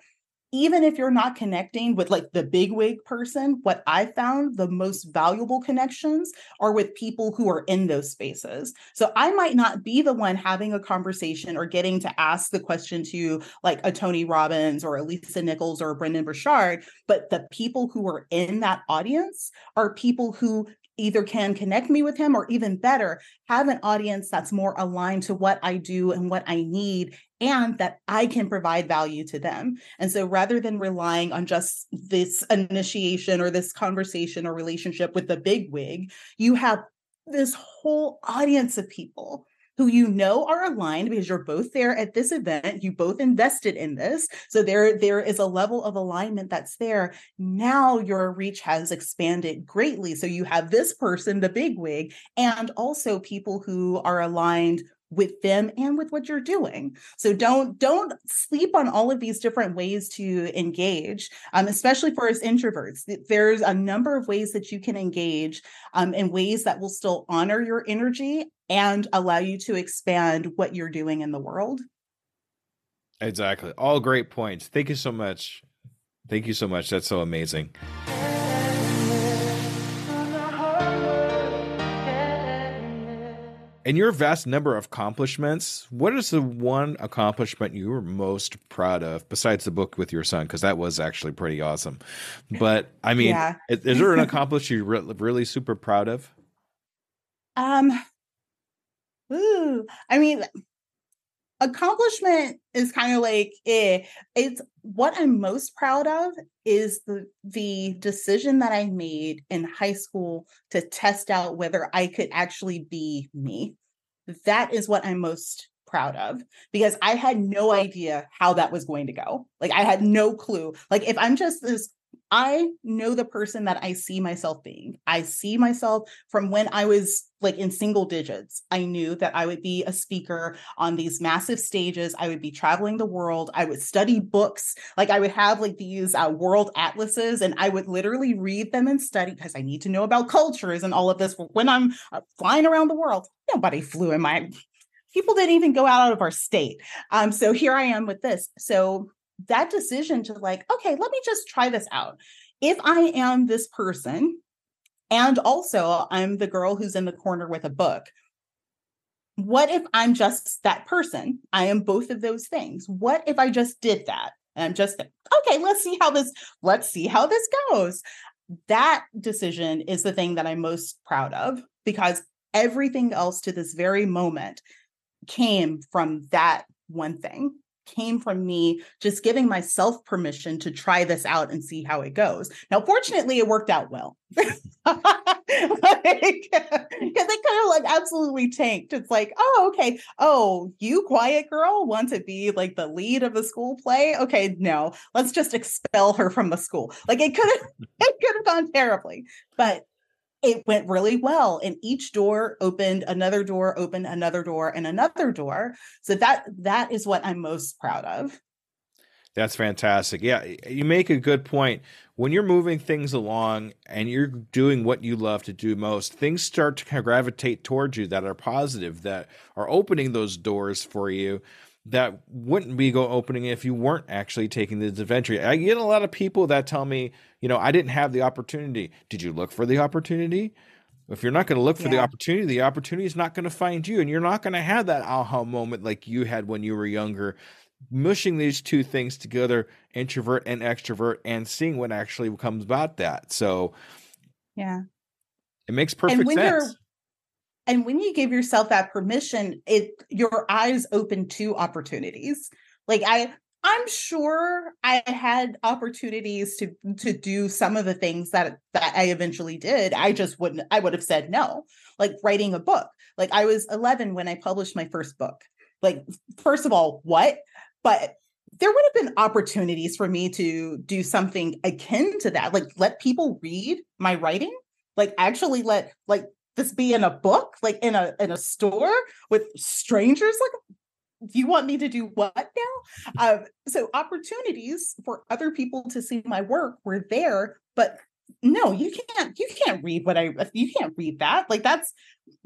even if you're not connecting with like the big wig person, what I found the most valuable connections are with people who are in those spaces. So I might not be the one having a conversation or getting to ask the question to like a Tony Robbins or a Lisa Nichols or a Brendon Burchard, but the people who are in that audience are people who either can connect me with him or even better, have an audience that's more aligned to what I do and what I need, and that I can provide value to them. And so rather than relying on just this initiation or this conversation or relationship with the big wig, you have this whole audience of people who you know are aligned because you're both there at this event you both invested in this. So there there is a level of alignment that's there. Now your reach has expanded greatly. So you have this person the big wig and also people who are aligned with them and with what you're doing. So don't don't sleep on all of these different ways to engage um, especially for us introverts. There's a number of ways that you can engage um, in ways that will still honor your energy and allow you to expand what you're doing in the world. Exactly. All great points. Thank you so much. Thank you so much. That's so amazing in your vast number of accomplishments, what is the one accomplishment you were most proud of besides the book with your son? Because that was actually pretty awesome. But I mean, yeah. is, is, there an accomplishment you're re- really super proud of? Um, ooh, I mean, accomplishment is kind of like eh. It's what I'm most proud of is the the decision that I made in high school to test out whether I could actually be me. That is what I'm most proud of because I had no idea how that was going to go. Like I had no clue. Like if I'm just this I know the person that I see myself being. I see myself from when I was like in single digits. I knew that I would be a speaker on these massive stages. I would be traveling the world. I would study books. Like I would have like these uh, world atlases and I would literally read them and study because I need to know about cultures and all of this. When I'm uh, flying around the world, nobody flew in my people didn't even go out of our state. Um, so here I am with this. So that decision to like, okay, let me just try this out. If I am this person, and also I'm the girl who's in the corner with a book, what if I'm just that person? I am both of those things. What if I just did that? And I'm just okay, let's see how this let's see how this goes. That decision is the thing that I'm most proud of because everything else to this very moment came from that one thing came from me just giving myself permission to try this out and see how it goes. Now, fortunately, it worked out well. like, because it kind of like absolutely tanked. It's like, oh, okay. Oh, you quiet girl want to be like the lead of the school play? Okay, no, let's just expel her from the school. Like it could have, it could have gone terribly, but it went really well and each door opened another door opened another door and another door. So that that is what i'm most proud of. That's fantastic. Yeah you make a good point. When you're moving things along and you're doing what you love to do most things start to kind of gravitate towards you that are positive that are opening those doors for you that wouldn't be go opening if you weren't actually taking this adventure. I get a lot of people that tell me, you know, I didn't have the opportunity. Did you look for the opportunity? If you're not going to look for yeah. the opportunity, the opportunity is not going to find you, and you're not going to have that aha moment like you had when you were younger. Mushing these two things together, introvert and extrovert, and seeing what actually comes about that. So, yeah, it makes perfect sense and when you give yourself that permission it your eyes open to opportunities. Like i i'm sure i had opportunities to to do some of the things that that i eventually did. I just wouldn't i would have said no like writing a book. Like i was 11 when i published my first book. Like first of all what? But there would have been opportunities for me to do something akin to that like let people read my writing. Like actually let like this be in a book, like in a in a store with strangers? Like, do you want me to do what now? Um, so opportunities for other people to see my work were there, but no, you can't, you can't read what I, you can't read that. Like that's,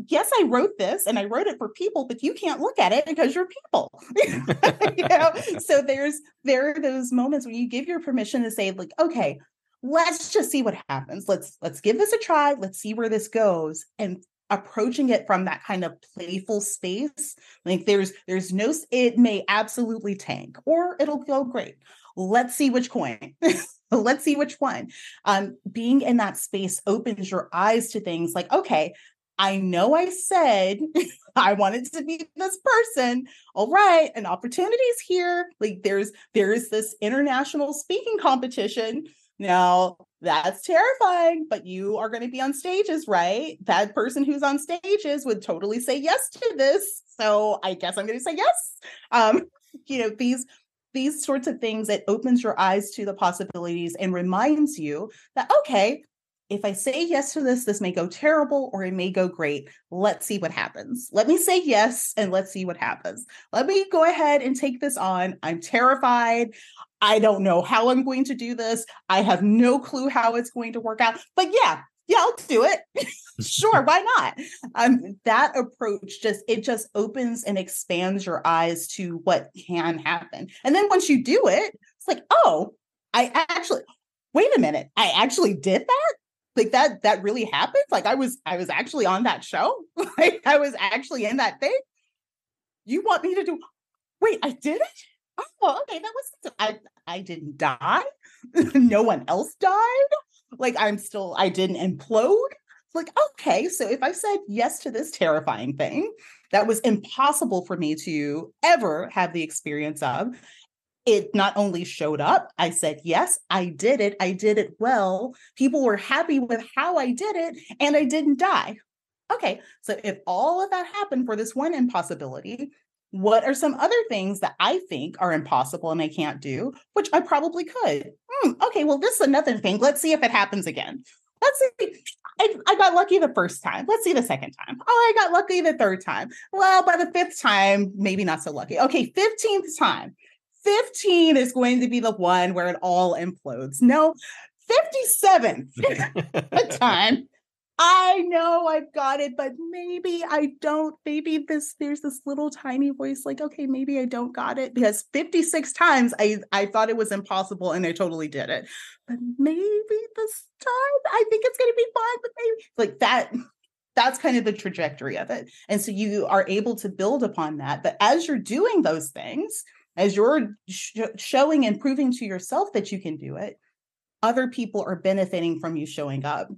yes, I wrote this and I wrote it for people, but you can't look at it because you're people. you know? So there's, there are those moments when you give your permission to say like, okay, let's just see what happens. Let's, let's give this a try. Let's see where this goes. And approaching it from that kind of playful space like there's there's no it may absolutely tank or it'll go great let's see which coin let's see which one um being in that space opens your eyes to things like okay i know i said i wanted to be this person all right an opportunity's here like there's there's this international speaking competition now, that's terrifying, but you are going to be on stages, right? That person who's on stages would totally say yes to this. So I guess I'm going to say yes. Um, you know, these these sorts of things it opens your eyes to the possibilities and reminds you that okay if i say yes to this this may go terrible or it may go great let's see what happens let me say yes and let's see what happens let me go ahead and take this on i'm terrified I don't know how I'm going to do this. I have no clue how it's going to work out. But yeah, yeah, I'll do it. sure, why not? Um, that approach just it just opens and expands your eyes to what can happen. And then once you do it, it's like, oh, I actually wait a minute, I actually did that. Like that that really happened. Like I was I was actually on that show. like I was actually in that thing. You want me to do? Wait, I did it oh, okay, that was I I didn't die. no one else died. Like I'm still I didn't implode. Like, okay, so if I said yes to this terrifying thing that was impossible for me to ever have the experience of, it not only showed up, I said, yes, I did it. I did it well. People were happy with how I did it, and I didn't die. Okay, so if all of that happened for this one impossibility, what are some other things that I think are impossible and I can't do, which I probably could? Hmm, okay, well, this is another thing. Let's see if it happens again. Let's see. I, I, got lucky the first time. Let's see the second time. Oh, I got lucky the third time. Well, by the fifth time, maybe not so lucky. Okay, 15th time. 15 is going to be the one where it all implodes. No, 57th time I know I've got it, but maybe I don't. Maybe this there's this little tiny voice like, okay, maybe I don't got it because 56 times I I thought it was impossible and I totally did it. But maybe this time I think it's gonna be fine, but maybe like that that's kind of the trajectory of it. And so you are able to build upon that. But as you're doing those things, as you're sh- showing and proving to yourself that you can do it, other people are benefiting from you showing up.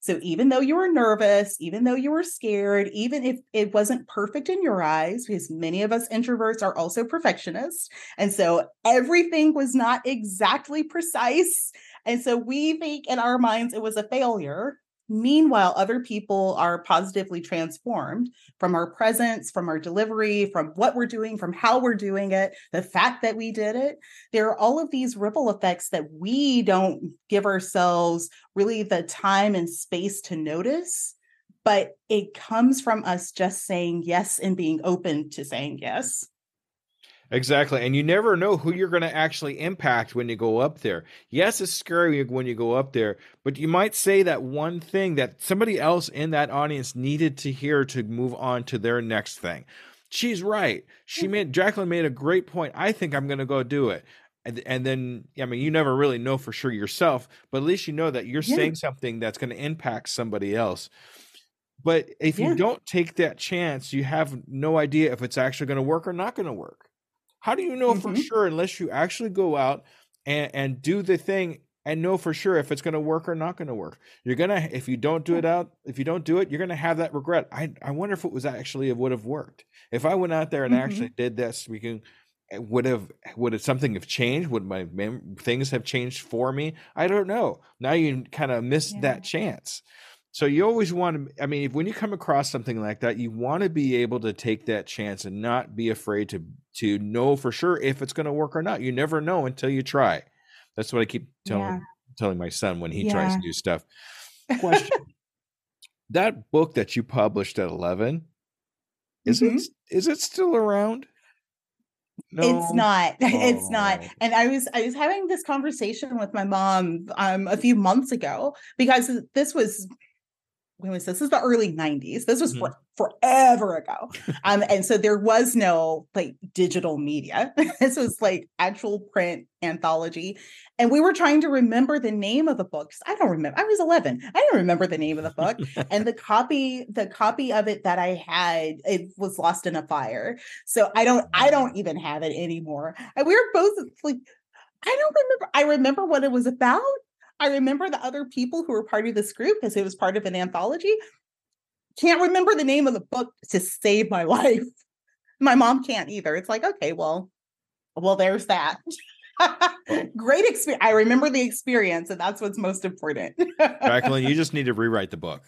So even though you were nervous, even though you were scared, even if it wasn't perfect in your eyes, because many of us introverts are also perfectionists. And so everything was not exactly precise. And so we think in our minds it was a failure. Meanwhile, other people are positively transformed from our presence, from our delivery, from what we're doing, from how we're doing it, the fact that we did it. There are all of these ripple effects that we don't give ourselves really the time and space to notice. But it comes from us just saying yes and being open to saying yes. Exactly. And you never know who you're going to actually impact when you go up there. Yes, it's scary when you go up there, but you might say that one thing that somebody else in that audience needed to hear to move on to their next thing. She's right. She mm-hmm. made Jacqueline made a great point. I think I'm going to go do it. And, and then, I mean, you never really know for sure yourself, but at least you know that you're yeah. saying something that's going to impact somebody else. But if yeah. you don't take that chance, you have no idea if it's actually going to work or not going to work. How do you know mm-hmm. for sure unless you actually go out and, and do the thing and know for sure if it's going to work or not going to work? You're gonna if you don't do it out, if you don't do it, you're gonna have that regret. I I wonder if it was actually it would have worked if I went out there and mm-hmm. actually did this. We can would have would it something have changed would my mem- things have changed for me i don't know now you kind of missed yeah. that chance so you always want to, I mean, when you come across something like that, you want to be able to take that chance and not be afraid to to know for sure if it's going to work or not. You never know until you try. That's what I keep telling yeah. telling my son when he yeah. tries new stuff. Question: That book that you published at 11 is mm-hmm. it is it still around? No. It's not. Oh. It's not. And I was I was having this conversation with my mom um a few months ago because this was when was this? This is the early 90s. This was mm-hmm. for, forever ago. Um, and so there was no like digital media. this was like actual print anthology. And we were trying to remember the name of the books. I don't remember. I was 11. I don't remember the name of the book. and the copy, the copy of it that I had, it was lost in a fire. So I don't, I don't even have it anymore. And we were both like, I don't remember. I remember what it was about. I remember the other people who were part of this group because it was part of an anthology. Can't remember the name of the book to save my life. My mom can't either. It's like, okay, well, well, there's that. Oh. Great experience. I remember the experience, and that's what's most important. Jacqueline, you just need to rewrite the book.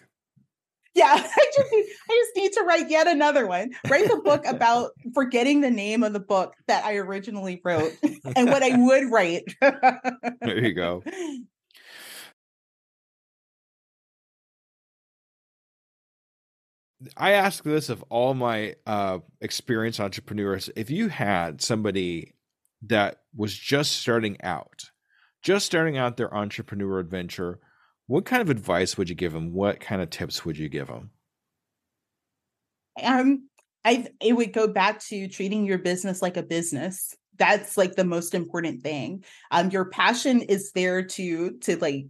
Yeah, I just need, I just need to write yet another one. Write the book about forgetting the name of the book that I originally wrote and what I would write. there you go. I ask this of all my uh, experienced entrepreneurs. If you had somebody that was just starting out, just starting out their entrepreneur adventure, what kind of advice would you give them? What kind of tips would you give them? Um, I it would go back to treating your business like a business. That's like the most important thing. Um, your passion is there to to like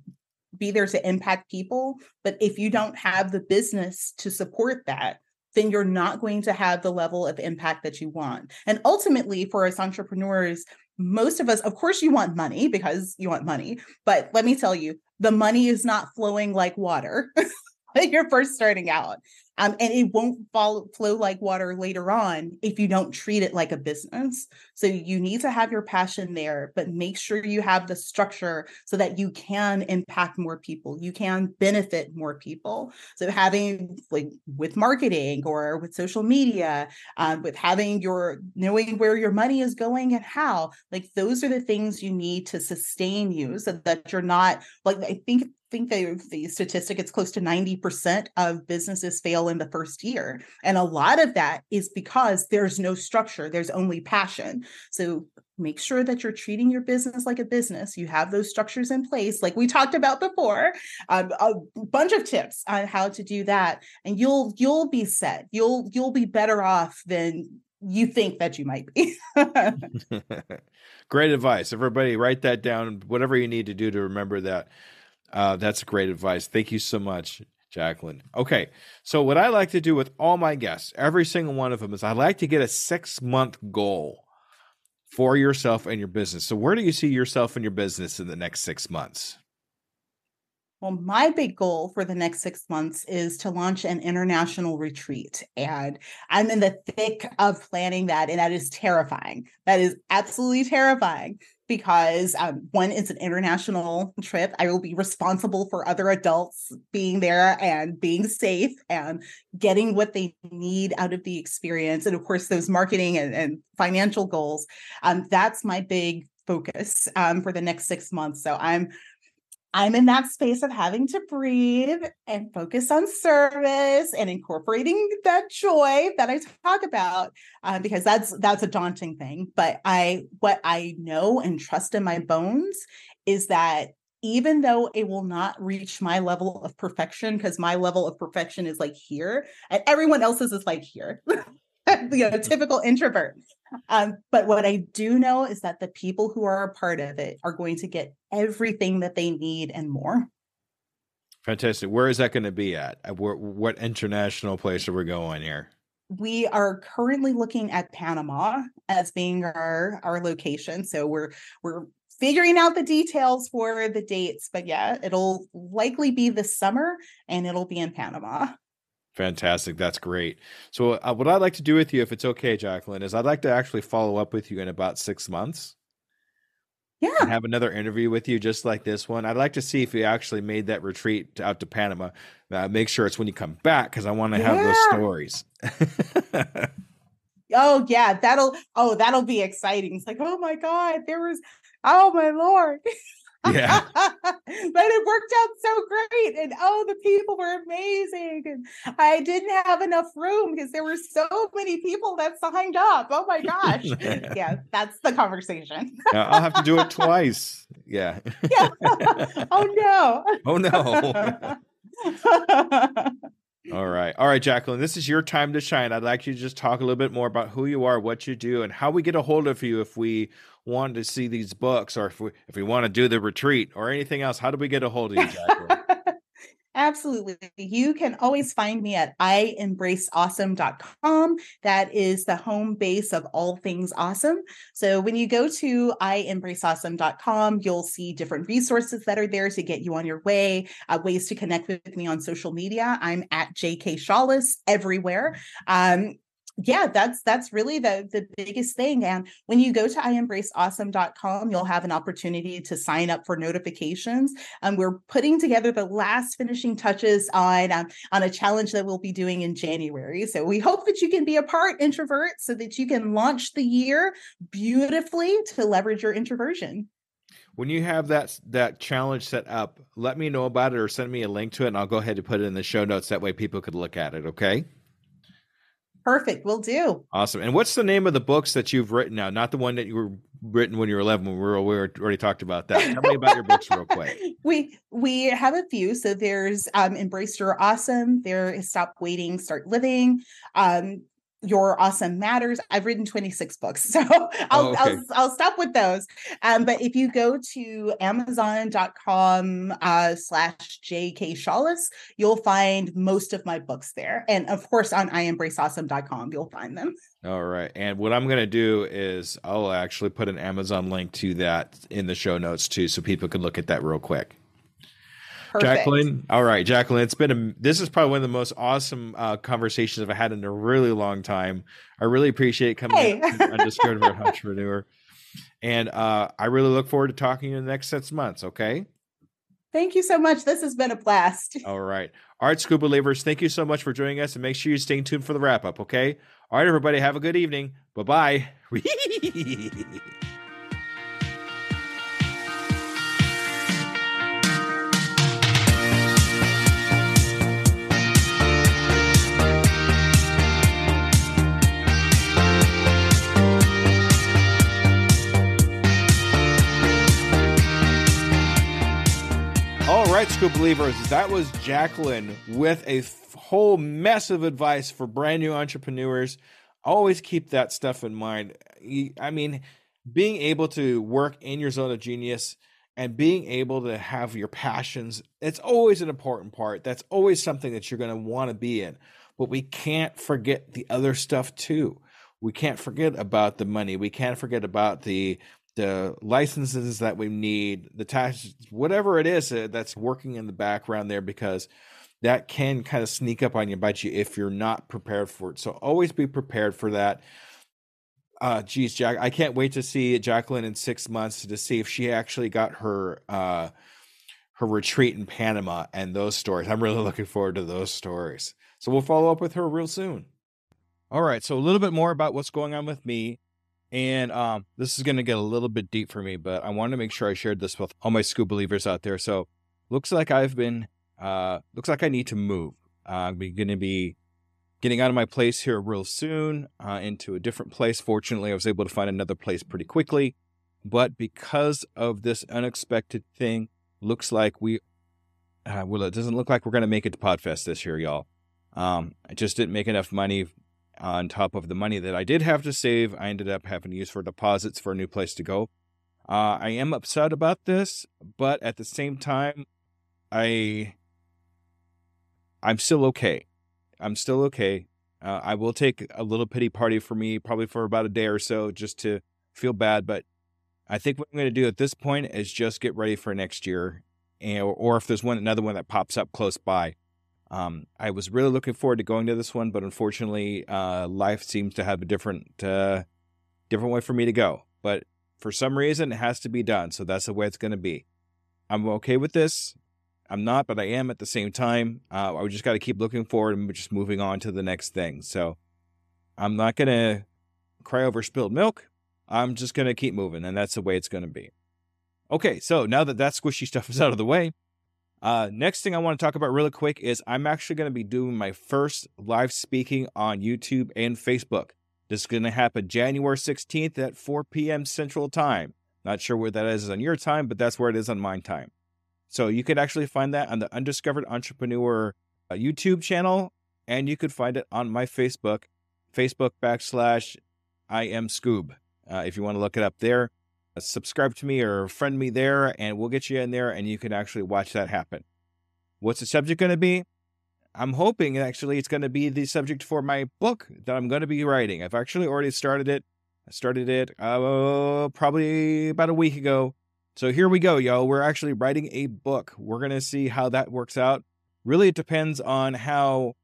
be there to impact people. But if you don't have the business to support that, then you're not going to have the level of impact that you want. And ultimately, for us entrepreneurs, most of us, of course, you want money because you want money. But let me tell you, the money is not flowing like water when you're first starting out. Um, and it won't follow, flow like water later on if you don't treat it like a business. So you need to have your passion there, but make sure you have the structure so that you can impact more people. You can benefit more people. So having like with marketing or with social media, um, with having your knowing where your money is going and how, like those are the things you need to sustain you so that you're not like I think think the, the statistic it's close to 90% of businesses fail in the first year. And a lot of that is because there's no structure there's only passion. So make sure that you're treating your business like a business. You have those structures in place like we talked about before. Um, a bunch of tips on how to do that. And you'll you'll be set. You'll you'll be better off than you think that you might be. Great advice. Everybody write that down. Whatever you need to do to remember that uh, that's great advice. Thank you so much, Jacqueline. Okay, so what I like to do with all my guests, every single one of them, is I like to get a six month goal for yourself and your business. So, where do you see yourself and your business in the next six months? Well, my big goal for the next six months is to launch an international retreat. And I'm in the thick of planning that. And that is terrifying. That is absolutely terrifying because um, one, it's an international trip. I will be responsible for other adults being there and being safe and getting what they need out of the experience. And of course, those marketing and, and financial goals. Um, that's my big focus um, for the next six months. So I'm I'm in that space of having to breathe and focus on service and incorporating that joy that I talk about uh, because that's that's a daunting thing. But I what I know and trust in my bones is that even though it will not reach my level of perfection because my level of perfection is like here and everyone else's is like here you know typical introvert um, but what I do know is that the people who are a part of it are going to get everything that they need and more. Fantastic. Where is that going to be at? Uh, where, what international place are we going here? We are currently looking at Panama as being our our location. So we're we're figuring out the details for the dates, but yeah, it'll likely be this summer and it'll be in Panama. Fantastic. That's great. So, uh, what I'd like to do with you, if it's okay, Jacqueline, is I'd like to actually follow up with you in about six months. Yeah. have another interview with you just like this one. I'd like to see if you actually made that retreat out to Panama. Uh, make sure it's when you come back because I want to yeah. have those stories. oh, yeah. That'll, oh, that'll be exciting. It's like, oh my God, there was, oh my Lord. Yeah. but it worked out so great. And oh, the people were amazing. And I didn't have enough room because there were so many people that signed up. Oh my gosh. yeah, that's the conversation. I'll have to do it twice. Yeah. yeah. oh no. Oh no. All right. All right, Jacqueline, this is your time to shine. I'd like you to just talk a little bit more about who you are, what you do, and how we get a hold of you if we want to see these books or if we if we want to do the retreat or anything else. How do we get a hold of you, Jacqueline? Absolutely. You can always find me at iembraceawesome.com. That is the home base of all things awesome. So when you go to iembraceawesome.com, you'll see different resources that are there to get you on your way, uh, ways to connect with me on social media. I'm at JK Shaulis everywhere. Um, yeah that's that's really the the biggest thing and when you go to iembraceawesome.com you'll have an opportunity to sign up for notifications and um, we're putting together the last finishing touches on um, on a challenge that we'll be doing in january so we hope that you can be a part introvert so that you can launch the year beautifully to leverage your introversion. When you have that that challenge set up let me know about it or send me a link to it and i'll go ahead and put it in the show notes that way people could look at it okay Perfect. We'll do. Awesome. And what's the name of the books that you've written now? Not the one that you were written when you were 11 when we, were, we already talked about that. Tell me about your books real quick. We we have a few. So there's um Embrace Your Awesome. There is Stop Waiting, Start Living. Um your awesome matters. I've written 26 books so I'll, oh, okay. I'll, I'll stop with those. Um, but if you go to amazon.com uh, slash jk Shaulis you'll find most of my books there. And of course on iembraceawesome.com you'll find them. All right. And what i'm going to do is i'll actually put an amazon link to that in the show notes too so people can look at that real quick Perfect. Jacqueline. All right, Jacqueline. It's been a. This is probably one of the most awesome uh, conversations I've had in a really long time. I really appreciate coming hey. on Discovered Entrepreneur, and uh, I really look forward to talking to you in the next six months. Okay. Thank you so much. This has been a blast. All right. All right, Skoob Believers, thank you so much for joining us and make sure you stay tuned for the wrap up, okay? All right, everybody, have a good evening. Bye bye. right, Skoob Believers, that was Jacqueline with a whole mess of advice for brand new entrepreneurs. Always keep that stuff in mind. I mean, being able to work in your zone of genius and being able to have your passions, it's always an important part. That's always something that you're going to want to be in. But we can't forget the other stuff too. We can't forget about the money. We can't forget about the the licenses that we need, the tax, whatever it is uh, that's working in the background there, because that can kind of sneak up on your budget if you're not prepared for it. So always be prepared for that. Uh, geez, Jack, I can't wait to see Jacqueline in six months to see if she actually got her uh, her retreat in Panama and those stories. I'm really looking forward to those stories. So we'll follow up with her real soon. All right, so a little bit more about what's going on with me. And um, this is going to get a little bit deep for me, but I wanted to make sure I shared this with all my Skoob believers out there. So, looks like I've been, uh, looks like I need to move. Uh, I'm going to be getting out of my place here real soon uh, into a different place. Fortunately, I was able to find another place pretty quickly. But because of this unexpected thing, looks like we, uh, well, it doesn't look like we're going to make it to Podfest this year, y'all. Um, I just didn't make enough money on top of the money that I did have to save, I ended up having to use for deposits for a new place to go. Uh, I am upset about this, but at the same time, I I'm still okay. I'm still okay. Uh, I will take a little pity party for me, probably for about a day or so, just to feel bad. But I think what I'm going to do at this point is just get ready for next year, and, or if there's one another one that pops up close by, um, I was really looking forward to going to this one, but unfortunately, uh, life seems to have a different uh, different way for me to go. But for some reason, it has to be done, so that's the way it's going to be. I'm okay with this. I'm not, but I am at the same time. Uh, I just got to keep looking forward and just moving on to the next thing. So I'm not going to cry over spilled milk. I'm just going to keep moving, and that's the way it's going to be. Okay, so now that that squishy stuff is out of the way, uh, next thing I want to talk about really quick is I'm actually going to be doing my first live speaking on YouTube and Facebook. This is going to happen January 16th at 4 p.m. Central Time. Not sure where that is on your time, but that's where it is on my time. So you could actually find that on the Undiscovered Entrepreneur uh, YouTube channel, and you could find it on my Facebook, Facebook backslash I am Skoob. Uh, if you want to look it up there, subscribe to me or friend me there, and we'll get you in there, and you can actually watch that happen. What's the subject going to be? I'm hoping actually it's going to be the subject for my book that I'm going to be writing. I've actually already started it. I started it uh, probably about a week ago. So here we go, yo. We're actually writing a book. We're going to see how that works out. Really, it depends on how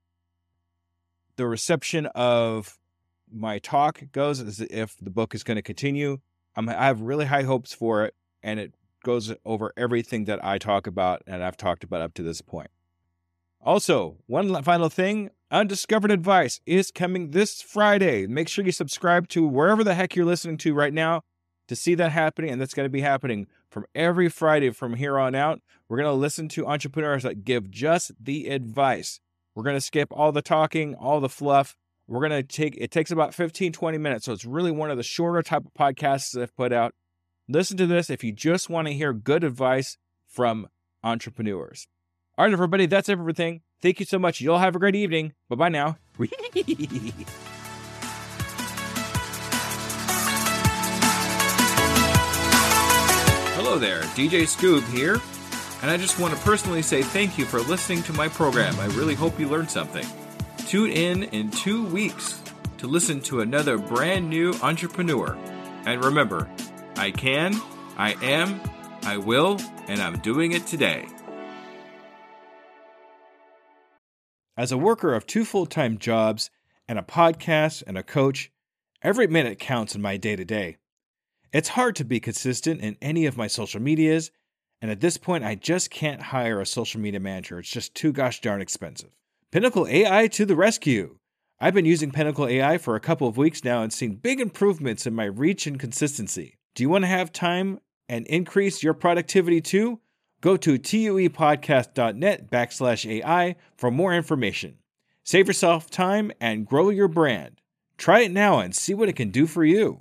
the reception of my talk goes, as if the book is going to continue. I'm, I have really high hopes for it, and it goes over everything that I talk about and I've talked about up to this point. Also, one final thing Undiscovered Advice is coming this Friday. Make sure you subscribe to wherever the heck you're listening to right now to see that happening. And that's going to be happening from every Friday from here on out. We're going to listen to entrepreneurs that give just the advice. We're going to skip all the talking, all the fluff. We're going to take it takes about 15, 20 minutes. So it's really one of the shorter type of podcasts I've put out. Listen to this if you just want to hear good advice from entrepreneurs. All right, everybody, that's everything. Thank you so much. You'll have a great evening. Bye bye now. Hello there, DJ Skoob here, and I just want to personally say thank you for listening to my program. I really hope you learned something. Tune in in two weeks to listen to another brand new entrepreneur. And remember, I can, I am, I will, and I'm doing it today. As a worker of two full time jobs and a podcast and a coach, every minute counts in my day to day. It's hard to be consistent in any of my social medias, and at this point, I just can't hire a social media manager. It's just too gosh darn expensive. Pinnacle AI to the rescue! I've been using Pinnacle AI for a couple of weeks now and seen big improvements in my reach and consistency. Do you want to have time and increase your productivity too? Go to tuepodcast.net backslash AI for more information. Save yourself time and grow your brand. Try it now and see what it can do for you.